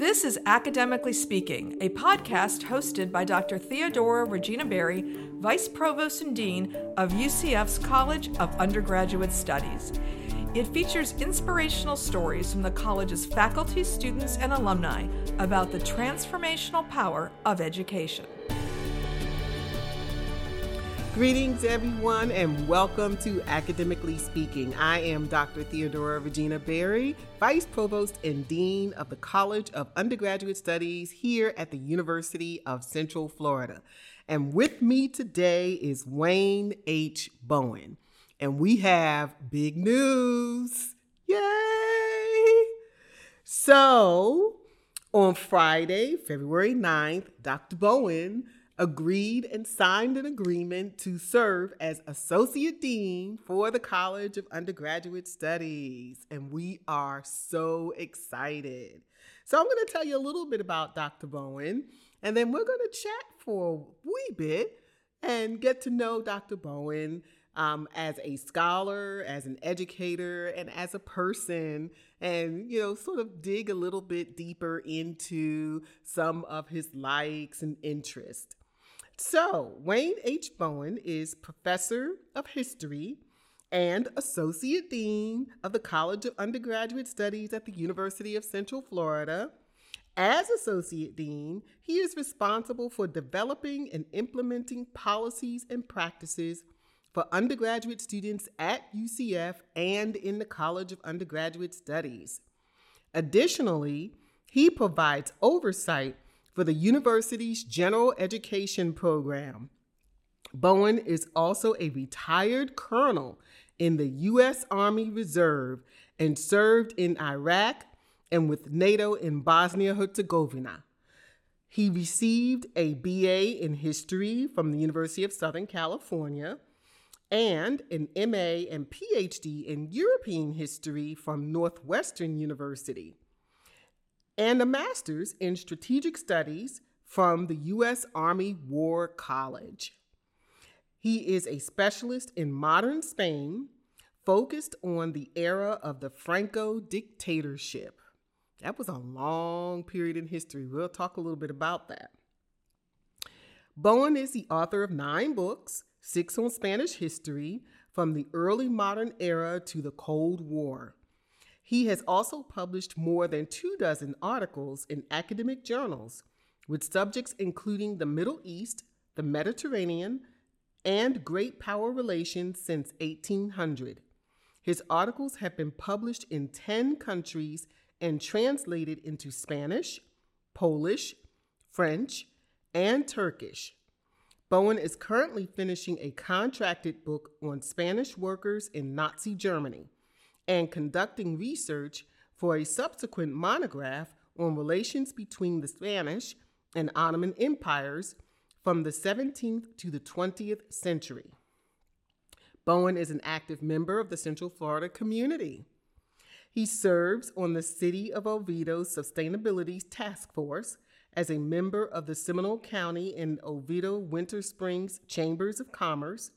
This is Academically Speaking, a podcast hosted by Dr. Theodorea Regina Berry, Vice Provost and Dean of UCF's College of Undergraduate Studies. It features inspirational stories from the college's faculty, students, and alumni about the transformational power of education. Greetings, everyone, and welcome to Academically Speaking. I am Dr. Theodorea Regina Berry, Vice Provost and Dean of the College of Undergraduate Studies here at the University of Central Florida. And with me today is Wayne H. Bowen. And we have big news. Yay! So, on Friday, February 9th, Dr. Bowen agreed and signed an agreement to serve as Associate Dean for the College of Undergraduate Studies. And we are so excited. So, I'm going to tell you a little bit about Dr. Bowen, and then we're going to chat for a wee bit and get to know Dr. Bowen um, as a scholar, as an educator, and as a person, and you know, sort of dig a little bit deeper into some of his likes and interests. So, Wayne H. Bowen is professor of history and associate dean of the College of Undergraduate Studies at the University of Central Florida. As associate dean, he is responsible for developing and implementing policies and practices for undergraduate students at UCF and in the College of Undergraduate Studies. Additionally, he provides oversight for the university's general education program. Bowen is also a retired colonel in the U.S. Army Reserve and served in Iraq and with NATO in Bosnia Herzegovina. He received a BA in history from the University of Southern California and an MA and PhD in European history from Northwestern University and a master's in strategic studies from the U.S. Army War College. He is a specialist in modern Spain, focused on the era of the Franco dictatorship. That was a long period in history. We'll talk a little bit about that. Bowen is the author of nine books, six on Spanish history, from the early modern era to the Cold War. He has also published more than two dozen articles in academic journals with subjects including the Middle East, the Mediterranean, and great power relations since 1800. His articles have been published in 10 countries and translated into Spanish, Polish, French, and Turkish. Bowen is currently finishing a contracted book on Spanish workers in Nazi Germany and conducting research for a subsequent monograph on relations between the Spanish and Ottoman empires from the 17th to the 20th century. Bowen is an active member of the Central Florida community. He serves on the City of Oviedo's Sustainability Task Force as a member of the Seminole County and Oviedo Winter Springs Chambers of Commerce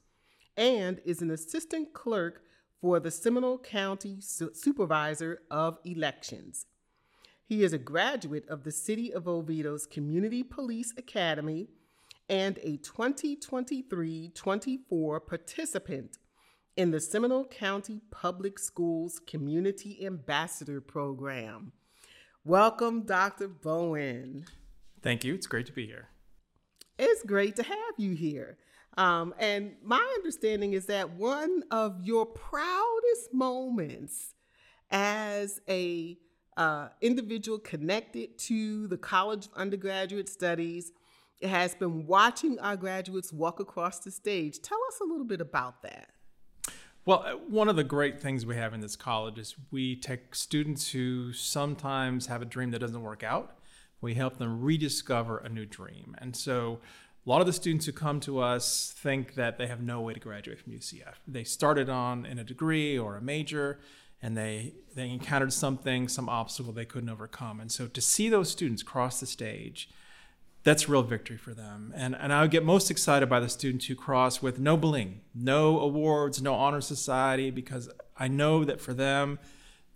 and is an assistant clerk for the Seminole County Supervisor of Elections. He is a graduate of the City of Oviedo's Community Police Academy and a 2023 24 participant in the Seminole County Public Schools Community Ambassador Program. Welcome, Dr. Bowen. Thank you. It's great to be here. It's great to have you here. Um, and my understanding is that one of your proudest moments as a uh, individual connected to the College of Undergraduate Studies has been watching our graduates walk across the stage. Tell us a little bit about that. Well, uh, one of the great things we have in this college is we take students who sometimes have a dream that doesn't work out. We help them rediscover a new dream. And so a lot of the students who come to us think that they have no way to graduate from UCF. They started on in a degree or a major and they they encountered something, some obstacle they couldn't overcome. And so to see those students cross the stage, that's real victory for them. And and I would get most excited by the students who cross with no bling, no awards, no honor society, because I know that for them,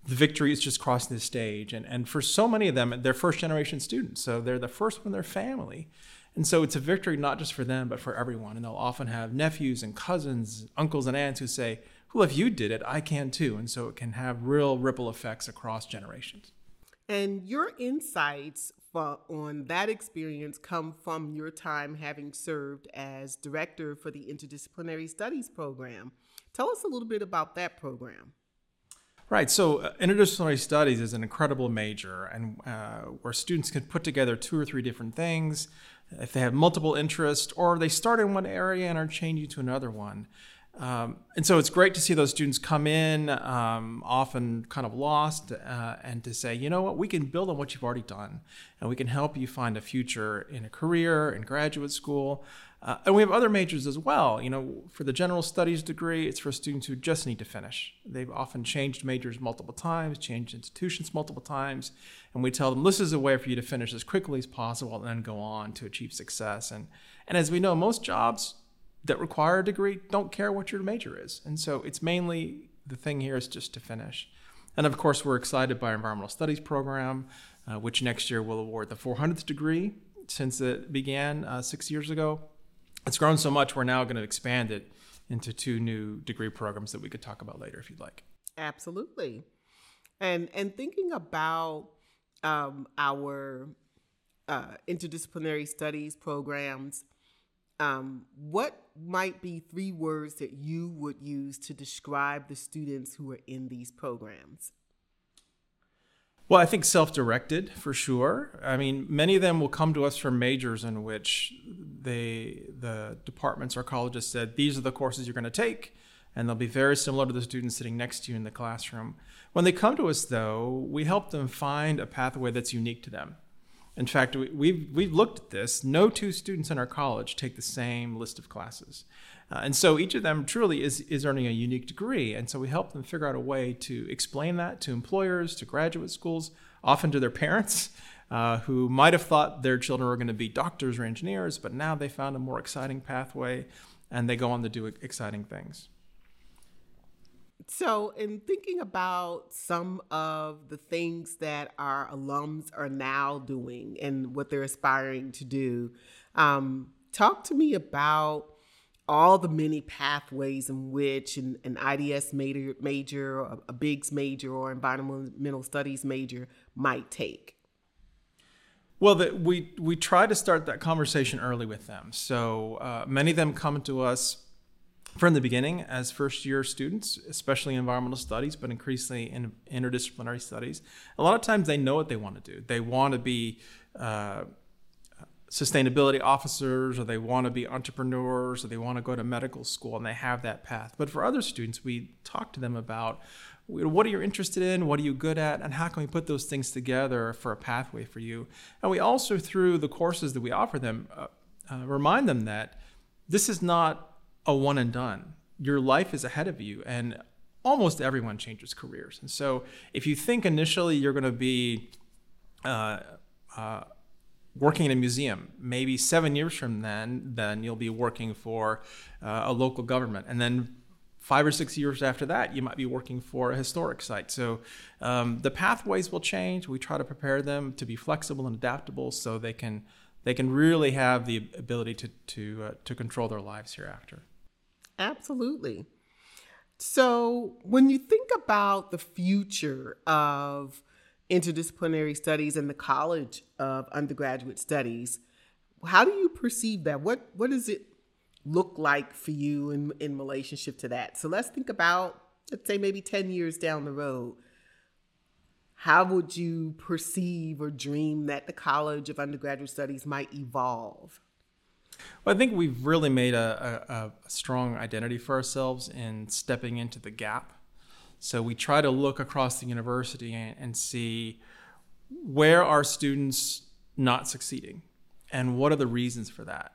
the victory is just crossing the stage. And, and for so many of them, they're first generation students. So they're the first one in their family. And so it's a victory not just for them, but for everyone. And they'll often have nephews and cousins, uncles and aunts who say, Well, if you did it, I can too. And so it can have real ripple effects across generations. And your insights for, on that experience come from your time having served as director for the Interdisciplinary Studies program. Tell us a little bit about that program. Right. So, uh, interdisciplinary studies is an incredible major, and uh, where students can put together two or three different things. If they have multiple interests, or they start in one area and are changing to another one. Um, and so it's great to see those students come in, um, often kind of lost, uh, and to say, you know what, we can build on what you've already done, and we can help you find a future in a career, in graduate school. Uh, and we have other majors as well. You know, for the general studies degree, it's for students who just need to finish. They've often changed majors multiple times, changed institutions multiple times, and we tell them this is a way for you to finish as quickly as possible and then go on to achieve success. And and as we know, most jobs that require a degree don't care what your major is. And so it's mainly the thing here is just to finish. And of course, we're excited by our environmental studies program, uh, which next year will award the 400th degree since it began uh, six years ago. It's grown so much, we're now going to expand it into two new degree programs that we could talk about later if you'd like. Absolutely. And, and thinking about um, our uh, interdisciplinary studies programs, um, what might be three words that you would use to describe the students who are in these programs? Well, I think self directed for sure. I mean, many of them will come to us from majors in which they, the departments or colleges said, these are the courses you're going to take, and they'll be very similar to the students sitting next to you in the classroom. When they come to us, though, we help them find a pathway that's unique to them. In fact, we, we've, we've looked at this. No two students in our college take the same list of classes. Uh, and so each of them truly is, is earning a unique degree. And so we help them figure out a way to explain that to employers, to graduate schools, often to their parents, uh, who might have thought their children were going to be doctors or engineers, but now they found a more exciting pathway and they go on to do exciting things. So, in thinking about some of the things that our alums are now doing and what they're aspiring to do, um, talk to me about all the many pathways in which an, an IDS major, major a, a Biggs major, or environmental studies major might take. Well, the, we we try to start that conversation early with them. So uh, many of them come to us from the beginning as first year students, especially environmental studies, but increasingly in interdisciplinary studies. A lot of times they know what they want to do. They want to be uh, sustainability officers, or they want to be entrepreneurs, or they want to go to medical school, and they have that path. But for other students, we talk to them about what are you interested in, what are you good at, and how can we put those things together for a pathway for you. And we also, through the courses that we offer them, uh, uh, remind them that this is not a one and done. Your life is ahead of you, and almost everyone changes careers. And so, if you think initially you're going to be uh, uh, working in a museum, maybe seven years from then, then you'll be working for uh, a local government, and then five or six years after that, you might be working for a historic site. So um, the pathways will change. We try to prepare them to be flexible and adaptable, so they can they can really have the ability to to uh, to control their lives hereafter. Absolutely. So, when you think about the future of interdisciplinary studies and the College of Undergraduate Studies, how do you perceive that? What what does it look like for you in in relationship to that? So let's think about let's say maybe 10 years down the road. How would you perceive or dream that the College of Undergraduate Studies might evolve? Well, I think we've really made a, a, a, strong identity for ourselves in stepping into the gap. So we try to look across the university and, and see where are students not succeeding and what are the reasons for that.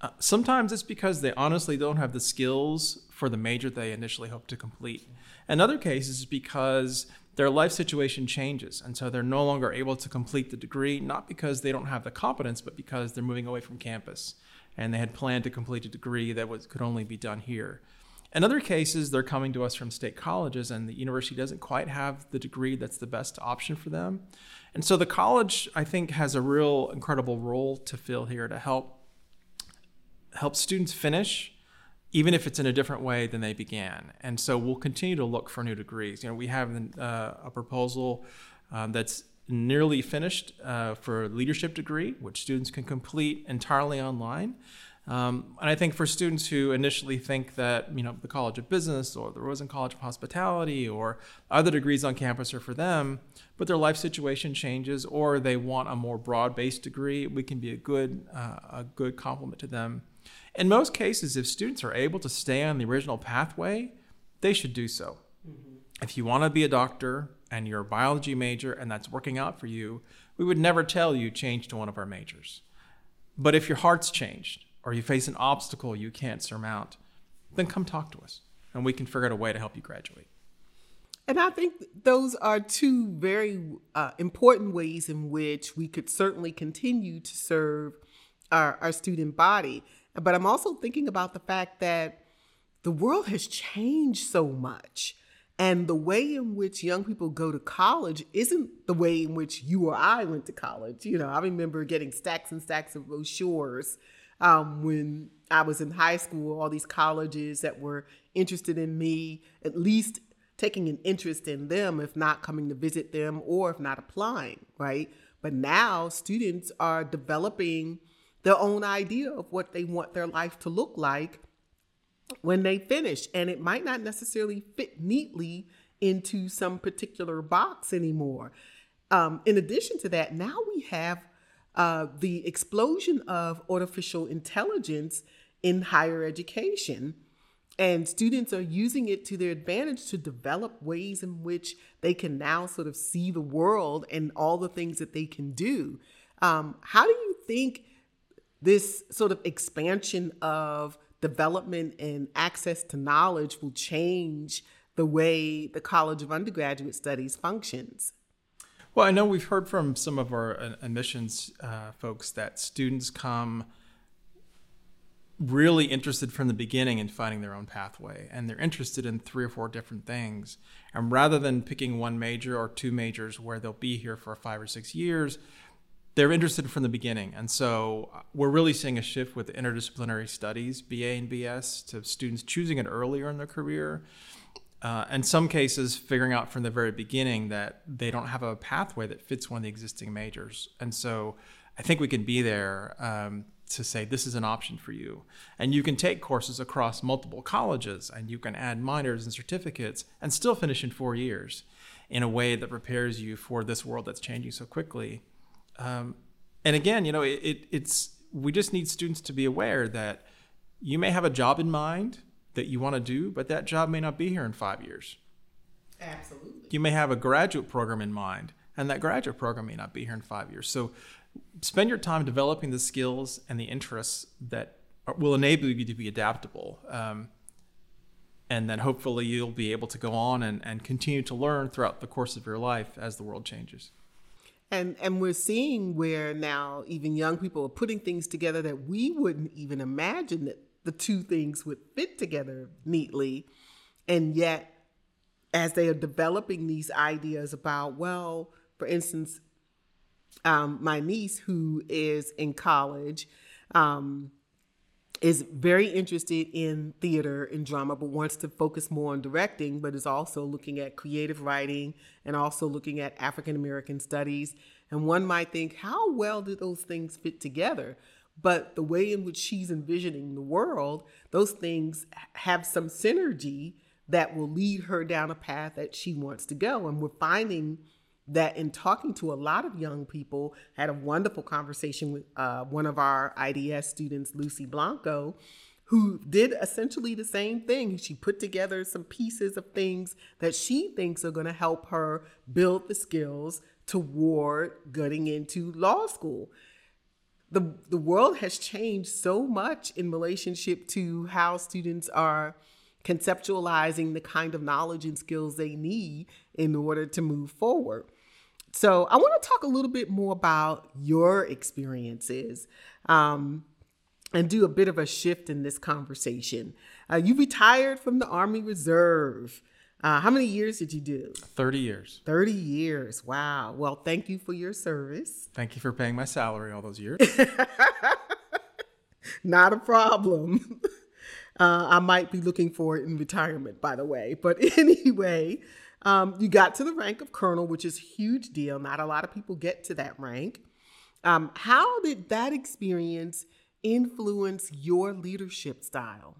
Uh, sometimes it's because they honestly don't have the skills for the major they initially hoped to complete. In other cases, it's because their life situation changes. And so they're no longer able to complete the degree, not because they don't have the competence, but because they're moving away from campus and they had planned to complete a degree that was could only be done here. In other cases, they're coming to us from state colleges, and the university doesn't quite have the degree that's the best option for them. And so the college, I think, has a real incredible role to fill here to help help students finish, even if it's in a different way than they began. And so we'll continue to look for new degrees. You know, we have uh, a proposal um, that's nearly finished uh, for a leadership degree, which students can complete entirely online. Um, and I think for students who initially think that you know the College of Business or the Rosen College of Hospitality or other degrees on campus are for them, but their life situation changes or they want a more broad-based degree, we can be a good uh, a good complement to them. In most cases, if students are able to stay on the original pathway, they should do so. Mm-hmm. If you want to be a doctor and you're a biology major and that's working out for you, we would never tell you change to one of our majors. But if your heart's changed or you face an obstacle you can't surmount, then come talk to us and we can figure out a way to help you graduate. And I think those are two very uh, important ways in which we could certainly continue to serve our, our student body. But I'm also thinking about the fact that the world has changed so much. And the way in which young people go to college isn't the way in which you or I went to college. You know, I remember getting stacks and stacks of brochures um, when I was in high school, all these colleges that were interested in me, at least taking an interest in them, if not coming to visit them or if not applying, right? But now students are developing their own idea of what they want their life to look like when they finish. And it might not necessarily fit neatly into some particular box anymore. Um, in addition to that, now we have uh, the explosion of artificial intelligence in higher education. And students are using it to their advantage to develop ways in which they can now sort of see the world and all the things that they can do. Um, how do you think this sort of expansion of development and access to knowledge will change the way the College of Undergraduate Studies functions? Well, I know we've heard from some of our uh, admissions uh, folks that students come really interested from the beginning in finding their own pathway, and they're interested in three or four different things. And rather than picking one major or two majors where they'll be here for five or six years, they're interested from the beginning. And so uh, we're really seeing a shift with interdisciplinary studies, BA and BS, to students choosing it earlier in their career uh, in some cases, figuring out from the very beginning that they don't have a pathway that fits one of the existing majors. And so I think we can be there um, to say this is an option for you. And you can take courses across multiple colleges and you can add minors and certificates and still finish in four years in a way that prepares you for this world that's changing so quickly. Um, and again, you know, it, it, it's we just need students to be aware that you may have a job in mind that you want to do, but that job may not be here in five years. Absolutely. You may have a graduate program in mind, and that graduate program may not be here in five years. So spend your time developing the skills and the interests that will enable you to be adaptable. Um, and then hopefully you'll be able to go on and, and continue to learn throughout the course of your life as the world changes. And and we're seeing where now even young people are putting things together that we wouldn't even imagine that the two things would fit together neatly. And yet, as they are developing these ideas about, well, for instance, um, my niece who is in college um, is very interested in theater and drama, but wants to focus more on directing, but is also looking at creative writing and also looking at African American studies. And one might think, how well do those things fit together? But the way in which she's envisioning the world, those things have some synergy that will lead her down a path that she wants to go. And we're finding that in talking to a lot of young people, had a wonderful conversation with uh, one of our IDS students, Lucy Blanco, who did essentially the same thing. She put together some pieces of things that she thinks are going to help her build the skills toward getting into law school the the world has changed so much in relationship to how students are conceptualizing the kind of knowledge and skills they need in order to move forward. So I want to talk a little bit more about your experiences. Um, and do a bit of a shift in this conversation. Uh, you retired from the Army Reserve. Uh, how many years did you do? 30 years. 30 years. Wow. Well, thank you for your service. Thank you for paying my salary all those years. Not a problem. Uh, I might be looking for it in retirement, by the way. But anyway, um, you got to the rank of colonel, which is a huge deal. Not a lot of people get to that rank. Um, how did that experience influence your leadership style?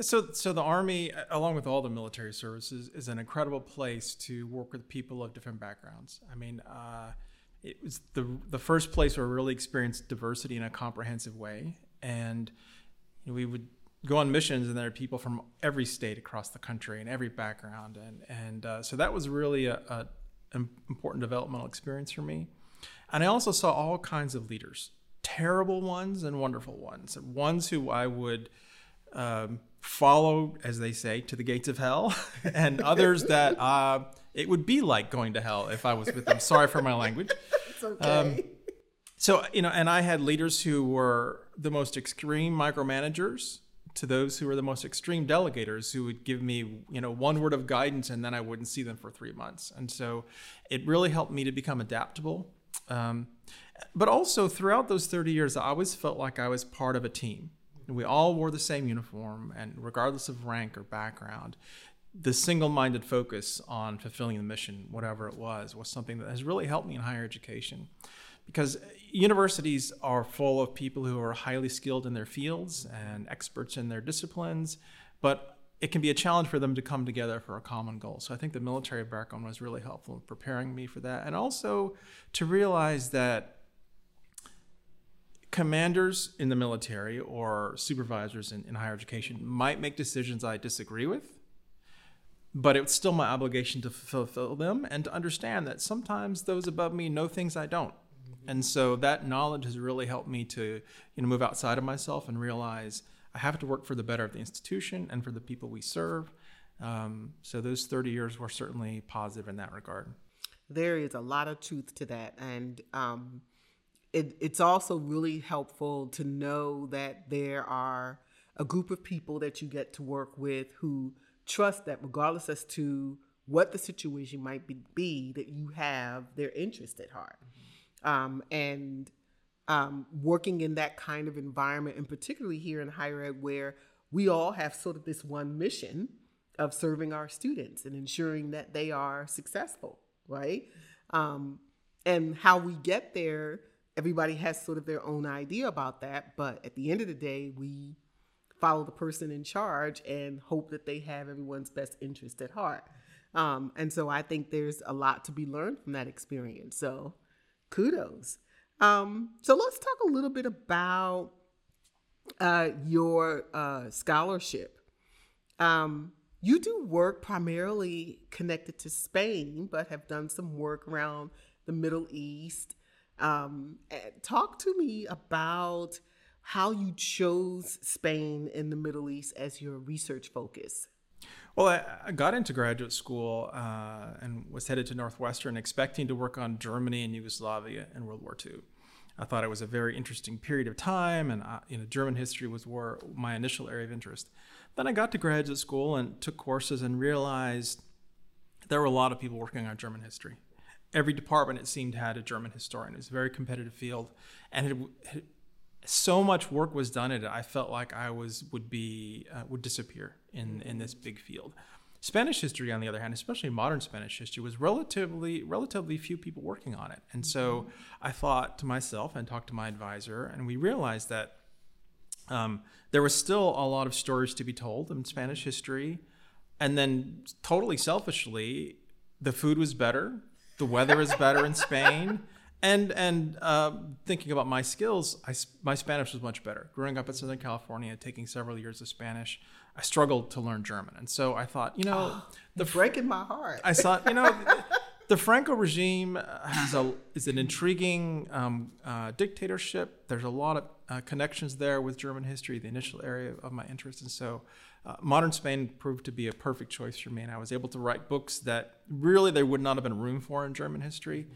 So, so the Army, along with all the military services, is an incredible place to work with people of different backgrounds. I mean, uh, it was the the first place where I really experienced diversity in a comprehensive way, and you know, we would go on missions, and there are people from every state across the country and every background, and and uh, so that was really a, a an important developmental experience for me. And I also saw all kinds of leaders, terrible ones and wonderful ones, ones who I would um, follow, as they say, to the gates of hell, and others that uh, it would be like going to hell if I was with them. Sorry for my language. It's okay. Um, so, you know, and I had leaders who were the most extreme micromanagers to those who were the most extreme delegators who would give me, you know, one word of guidance and then I wouldn't see them for three months. And so it really helped me to become adaptable. Um, but also throughout those 30 years, I always felt like I was part of a team. We all wore the same uniform, and regardless of rank or background, the single minded focus on fulfilling the mission, whatever it was, was something that has really helped me in higher education. Because universities are full of people who are highly skilled in their fields and experts in their disciplines, but it can be a challenge for them to come together for a common goal. So I think the military background was really helpful in preparing me for that. And also to realize that commanders in the military or supervisors in, in higher education might make decisions I disagree with, but it's still my obligation to fulfill them and to understand that sometimes those above me know things I don't. And so that knowledge has really helped me to you know move outside of myself and realize I have to work for the better of the institution and for the people we serve. Um, so those 30 years were certainly positive in that regard. There is a lot of truth to that, and um, it, it's also really helpful to know that there are a group of people that you get to work with who trust that regardless as to what the situation might be, be that you have their interest at heart. Um, and um, working in that kind of environment, and particularly here in higher ed, where we all have sort of this one mission of serving our students and ensuring that they are successful, right? Um, and how we get there everybody has sort of their own idea about that. But at the end of the day, we follow the person in charge and hope that they have everyone's best interest at heart. Um, and so I think there's a lot to be learned from that experience. So kudos. Um, so let's talk a little bit about uh, your uh, scholarship. Um, you do work primarily connected to Spain, but have done some work around the Middle East um, eh, talk to me about how you chose Spain in the Middle East as your research focus. Well, I, I got into graduate school uh, and was headed to Northwestern expecting to work on Germany and Yugoslavia in World War II. I thought it was a very interesting period of time, and uh, you know, German history was where my initial area of interest. Then I got to graduate school and took courses and realized there were a lot of people working on German history every department it seemed had a German historian. It was a very competitive field, and it, it, so much work was done at it. I felt like I was would be uh, would disappear in in this big field. Spanish history, on the other hand, especially modern Spanish history, was relatively relatively few people working on it. And so I thought to myself and talked to my advisor, and we realized that um, there was still a lot of stories to be told in Spanish history. And then, totally selfishly, the food was better, the weather is better in Spain. And and uh, thinking about my skills, I, my Spanish was much better. Growing up in Southern California, taking several years of Spanish, I struggled to learn German, and so I thought, you know, oh, the breaking my heart. I thought, you know, the Franco regime has a is an intriguing um, uh, dictatorship. There's a lot of uh, connections there with German history, the initial area of my interest, and so uh, modern Spain proved to be a perfect choice for me, and I was able to write books that really there would not have been room for in German history.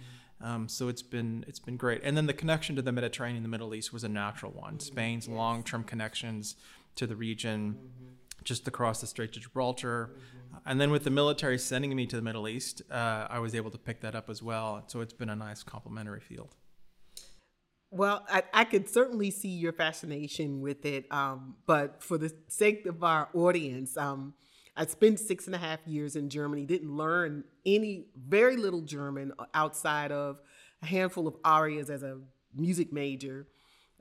Um, so it's been it's been great. And then the connection to the Mediterranean, the Middle East, was a natural one. Spain's yes. long-term connections to the region, mm-hmm. just across the Strait of Gibraltar, mm-hmm. and then with the military sending me to the Middle East, uh, I was able to pick that up as well. So it's been a nice complementary field. Well, I, I could certainly see your fascination with it, um, but for the sake of our audience, um, I spent six and a half years in Germany, didn't learn any, very little German outside of a handful of arias as a music major,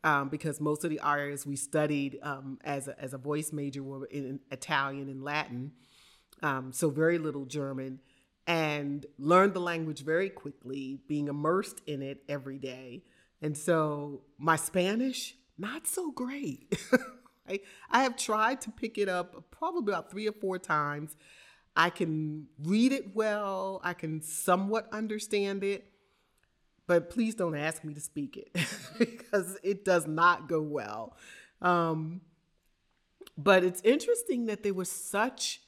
um, because most of the arias we studied um, as, a, as a voice major were in Italian and Latin, um, so very little German, and learned the language very quickly, being immersed in it every day. And so my Spanish, not so great. I, I have tried to pick it up probably about three or four times. I can read it well, I can somewhat understand it, but please don't ask me to speak it because it does not go well. Um, but it's interesting that there was such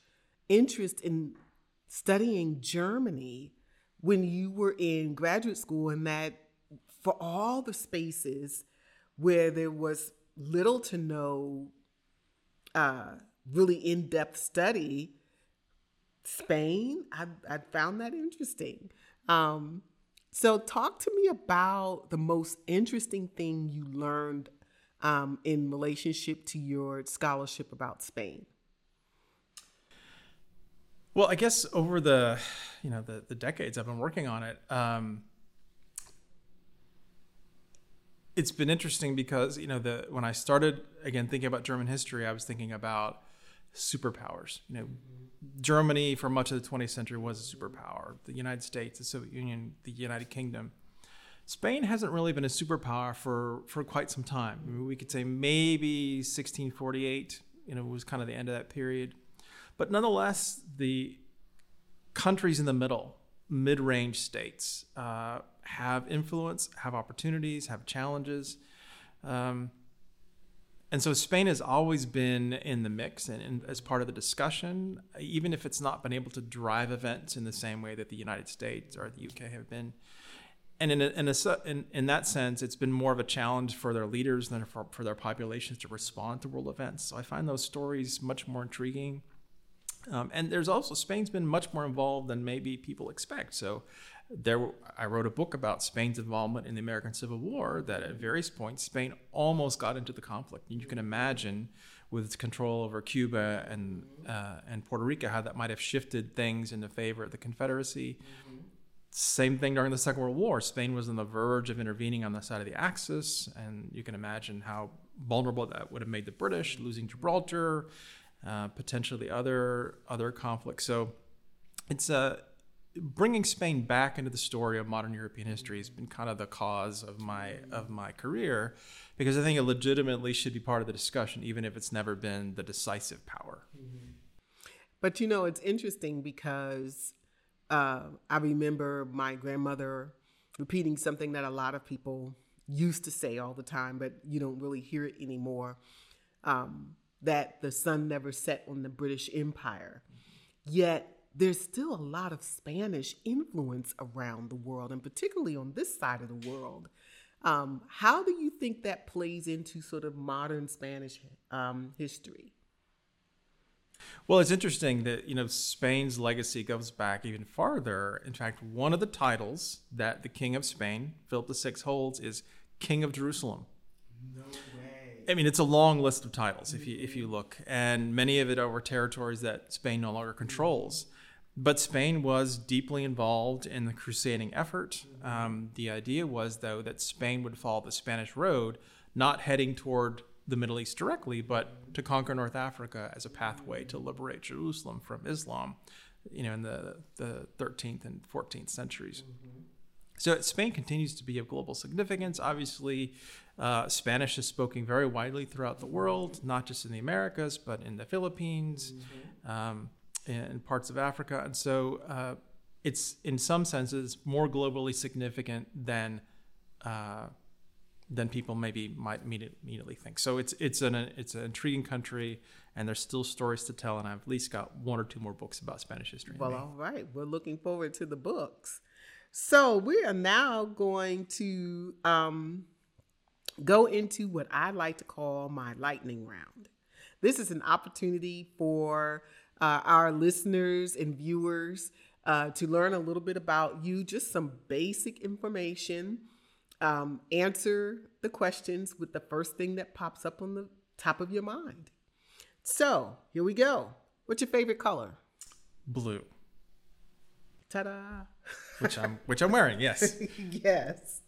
interest in studying Germany when you were in graduate school, and that for all the spaces where there was little to no uh, really in depth study, Spain, I, I found that interesting. Um, so, talk to me about the most interesting thing you learned um, in relationship to your scholarship about Spain. Well, I guess over the you know the, the decades I've been working on it, um, it's been interesting because you know the when I started again thinking about German history, I was thinking about superpowers. You know, Germany for much of the 20th century was a superpower. The United States, the Soviet Union, the United Kingdom. Spain hasn't really been a superpower for for quite some time. I mean, we could say maybe 1648. You know, was kind of the end of that period, but nonetheless, the countries in the middle, mid-range states. Uh, have influence, have opportunities, have challenges. Um, and so Spain has always been in the mix and, as part of the discussion, even if it's not been able to drive events in the same way that the United States or the UK have been. And in, a, in, a, in, in, that sense, it's been more of a challenge for their leaders than for, for their populations to respond to world events. So I find those stories much more intriguing. Um, and there's also Spain's been much more involved than maybe people expect. So there I wrote a book about Spain's involvement in the American Civil War that at various points Spain almost got into the conflict. And you can imagine with its control over Cuba and uh, and Puerto Rico how that might have shifted things in the favor of the Confederacy. Mm-hmm. Same thing during the Second World War. Spain was on the verge of intervening on the side of the Axis, and you can imagine how vulnerable that would have made the British, losing Gibraltar, uh, potentially other other conflicts. So it's a bringing Spain back into the story of modern European history has been kind of the cause of my of my career, because I think it legitimately should be part of the discussion, even if it's never been the decisive power. Mm-hmm. But you know, it's interesting because uh, I remember my grandmother repeating something that a lot of people used to say all the time, but you don't really hear it anymore. Um, that the sun never set on the British Empire. Yet there's still a lot of Spanish influence around the world, and particularly on this side of the world. Um, how do you think that plays into sort of modern Spanish um, history? Well, it's interesting that you know Spain's legacy goes back even farther. In fact, one of the titles that the King of Spain, Philip VI, holds is King of Jerusalem. No way. I mean, it's a long list of titles if you if you look, and many of it over territories that Spain no longer controls. But Spain was deeply involved in the crusading effort. Um, the idea was, though, that Spain would follow the Spanish road, not heading toward the Middle East directly, but to conquer North Africa as a pathway to liberate Jerusalem from Islam, you know, in the, the 13th and 14th centuries. Mm-hmm. So Spain continues to be of global significance. Obviously, uh, Spanish is spoken very widely throughout the world, not just in the Americas, but in the Philippines. Mm-hmm. Um, in parts of Africa, and so uh, it's in some senses more globally significant than uh, than people maybe might immediately think. So it's it's an it's an intriguing country, and there's still stories to tell. And I've at least got one or two more books about Spanish history. Well, all right, we're looking forward to the books. So we are now going to um, go into what I like to call my lightning round. This is an opportunity for uh, our listeners and viewers uh, to learn a little bit about you, just some basic information. Um, answer the questions with the first thing that pops up on the top of your mind. So here we go. What's your favorite color? Blue. Ta-da! Which I'm which I'm wearing. Yes. yes.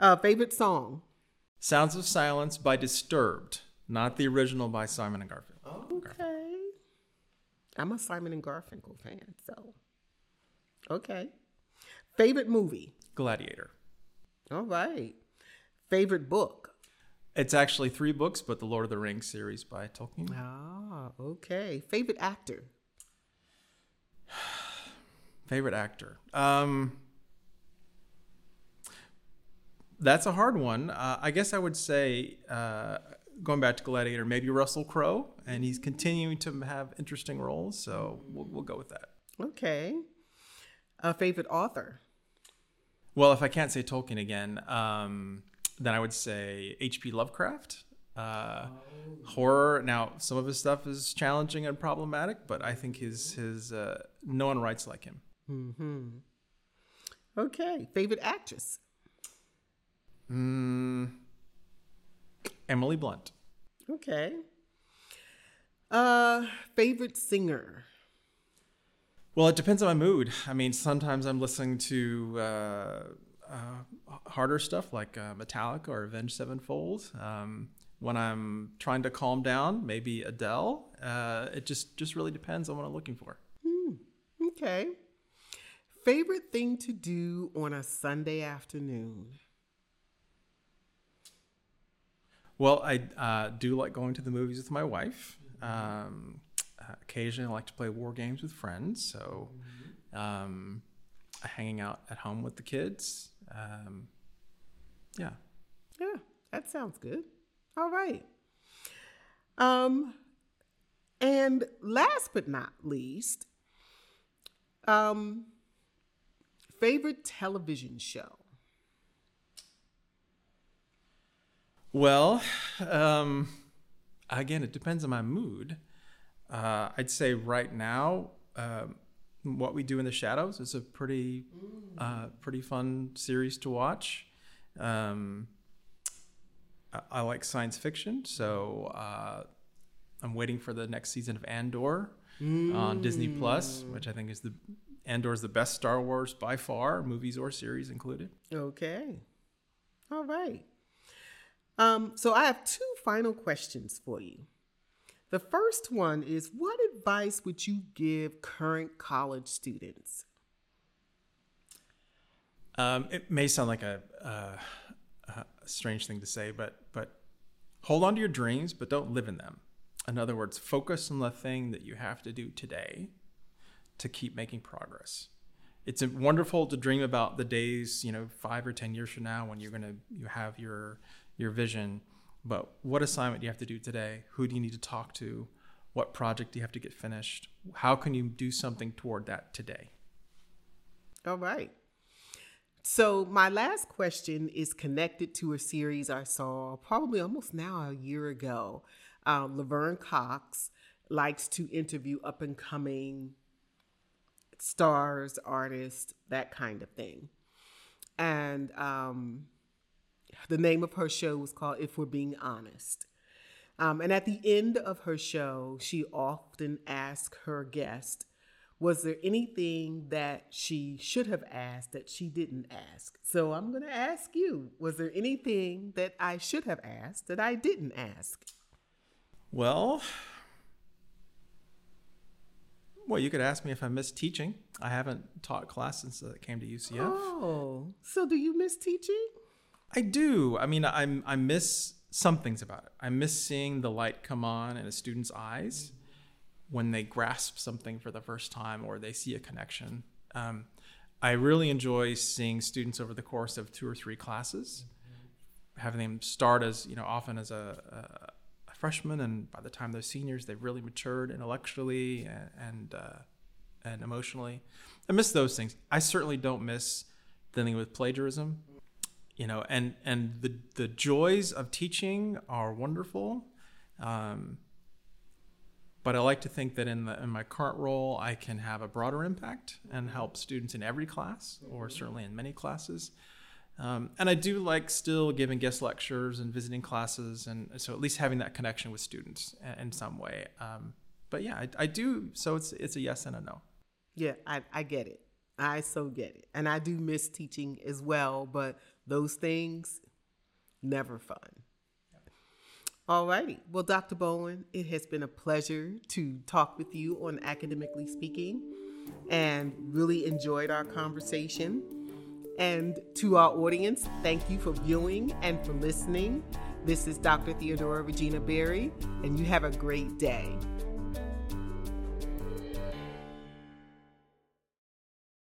Uh, favorite song? Sounds of Silence by Disturbed, not the original by Simon and Garfunkel. Okay. I'm a Simon and Garfunkel fan, so okay. Favorite movie? Gladiator. All right. Favorite book? It's actually three books, but the Lord of the Rings series by Tolkien. Ah, okay. Favorite actor? Favorite actor? Um, that's a hard one. Uh, I guess I would say, uh, going back to Gladiator, maybe Russell Crowe, and he's continuing to have interesting roles, so we'll, we'll go with that. Okay. A favorite author? Well, if I can't say Tolkien again, um, then I would say H.P. Lovecraft. Uh, Horror. Now, some of his stuff is challenging and problematic, but I think his his uh, no one writes like him. Mm-hmm. Okay. Favorite actress? Mm, Emily Blunt. Okay. Uh, favorite singer? Well, it depends on my mood. I mean, sometimes I'm listening to uh, uh, harder stuff like uh, Metallica or Avenged Sevenfold. Um, when I'm trying to calm down, maybe Adele. Uh, it just just really depends on what I'm looking for. Hmm. Okay. Favorite thing to do on a Sunday afternoon? Well, I uh, do like going to the movies with my wife. Um, occasionally, I like to play war games with friends. So, um, hanging out at home with the kids. Um, yeah. Yeah, that sounds good. All right. Um, and last but not least, um, favorite television show. Well, um, again, it depends on my mood. Uh, I'd say right now, um, what we do in the shadows is a pretty, uh, pretty fun series to watch. Um, I, I like science fiction, so uh, I'm waiting for the next season of Andor on Disney Plus, which I think is the Andor is the best Star Wars by far, movies or series included. Okay. All right. Um, so I have two final questions for you. The first one is What advice would you give current college students? Um, it may sound like a, a strange thing to say, but but hold on to your dreams, but don't live in them. In other words, focus on the thing that you have to do today to keep making progress. It's wonderful to dream about the days, you know, five or ten years from now when you're gonna you have your your vision. But what assignment do you have to do today? Who do you need to talk to? What project do you have to get finished? How can you do something toward that today? All right. So, my last question is connected to a series I saw probably almost now a year ago. Um, Laverne Cox likes to interview up and coming stars, artists, that kind of thing. And um, the name of her show was called If We're Being Honest. Um, and at the end of her show, she often asked her guest, Was there anything that she should have asked that she didn't ask? So I'm going to ask you, Was there anything that I should have asked that I didn't ask? Well, well, you could ask me if I miss teaching. I haven't taught class since I came to UCF. Oh, so do you miss teaching? I do. I mean, I'm I miss some things about it. I miss seeing the light come on in a student's eyes when they grasp something for the first time or they see a connection. Um, I really enjoy seeing students over the course of two or three classes, having them start as you know often as a, a, a freshman, and by the time they're seniors, they've really matured intellectually and and, uh, and emotionally. I miss those things. I certainly don't miss dealing with plagiarism. You know, and and the the joys of teaching are wonderful. Um, but I like to think that in the in my current role, I can have a broader impact and help students in every class, or certainly in many classes. Um, and I do like still giving guest lectures and visiting classes, and so at least having that connection with students in some way. Um, but yeah, I, I, do. So it's it's a yes and a no. Yeah, I, I get it. I so get it, and I do miss teaching as well. But those things, never fun. All righty. Well, Dr. Bowen, it has been a pleasure to talk with you on Academically Speaking and really enjoyed our conversation. And to our audience, thank you for viewing and for listening. This is Dr. Theodorea Regina Berry, and you have a great day.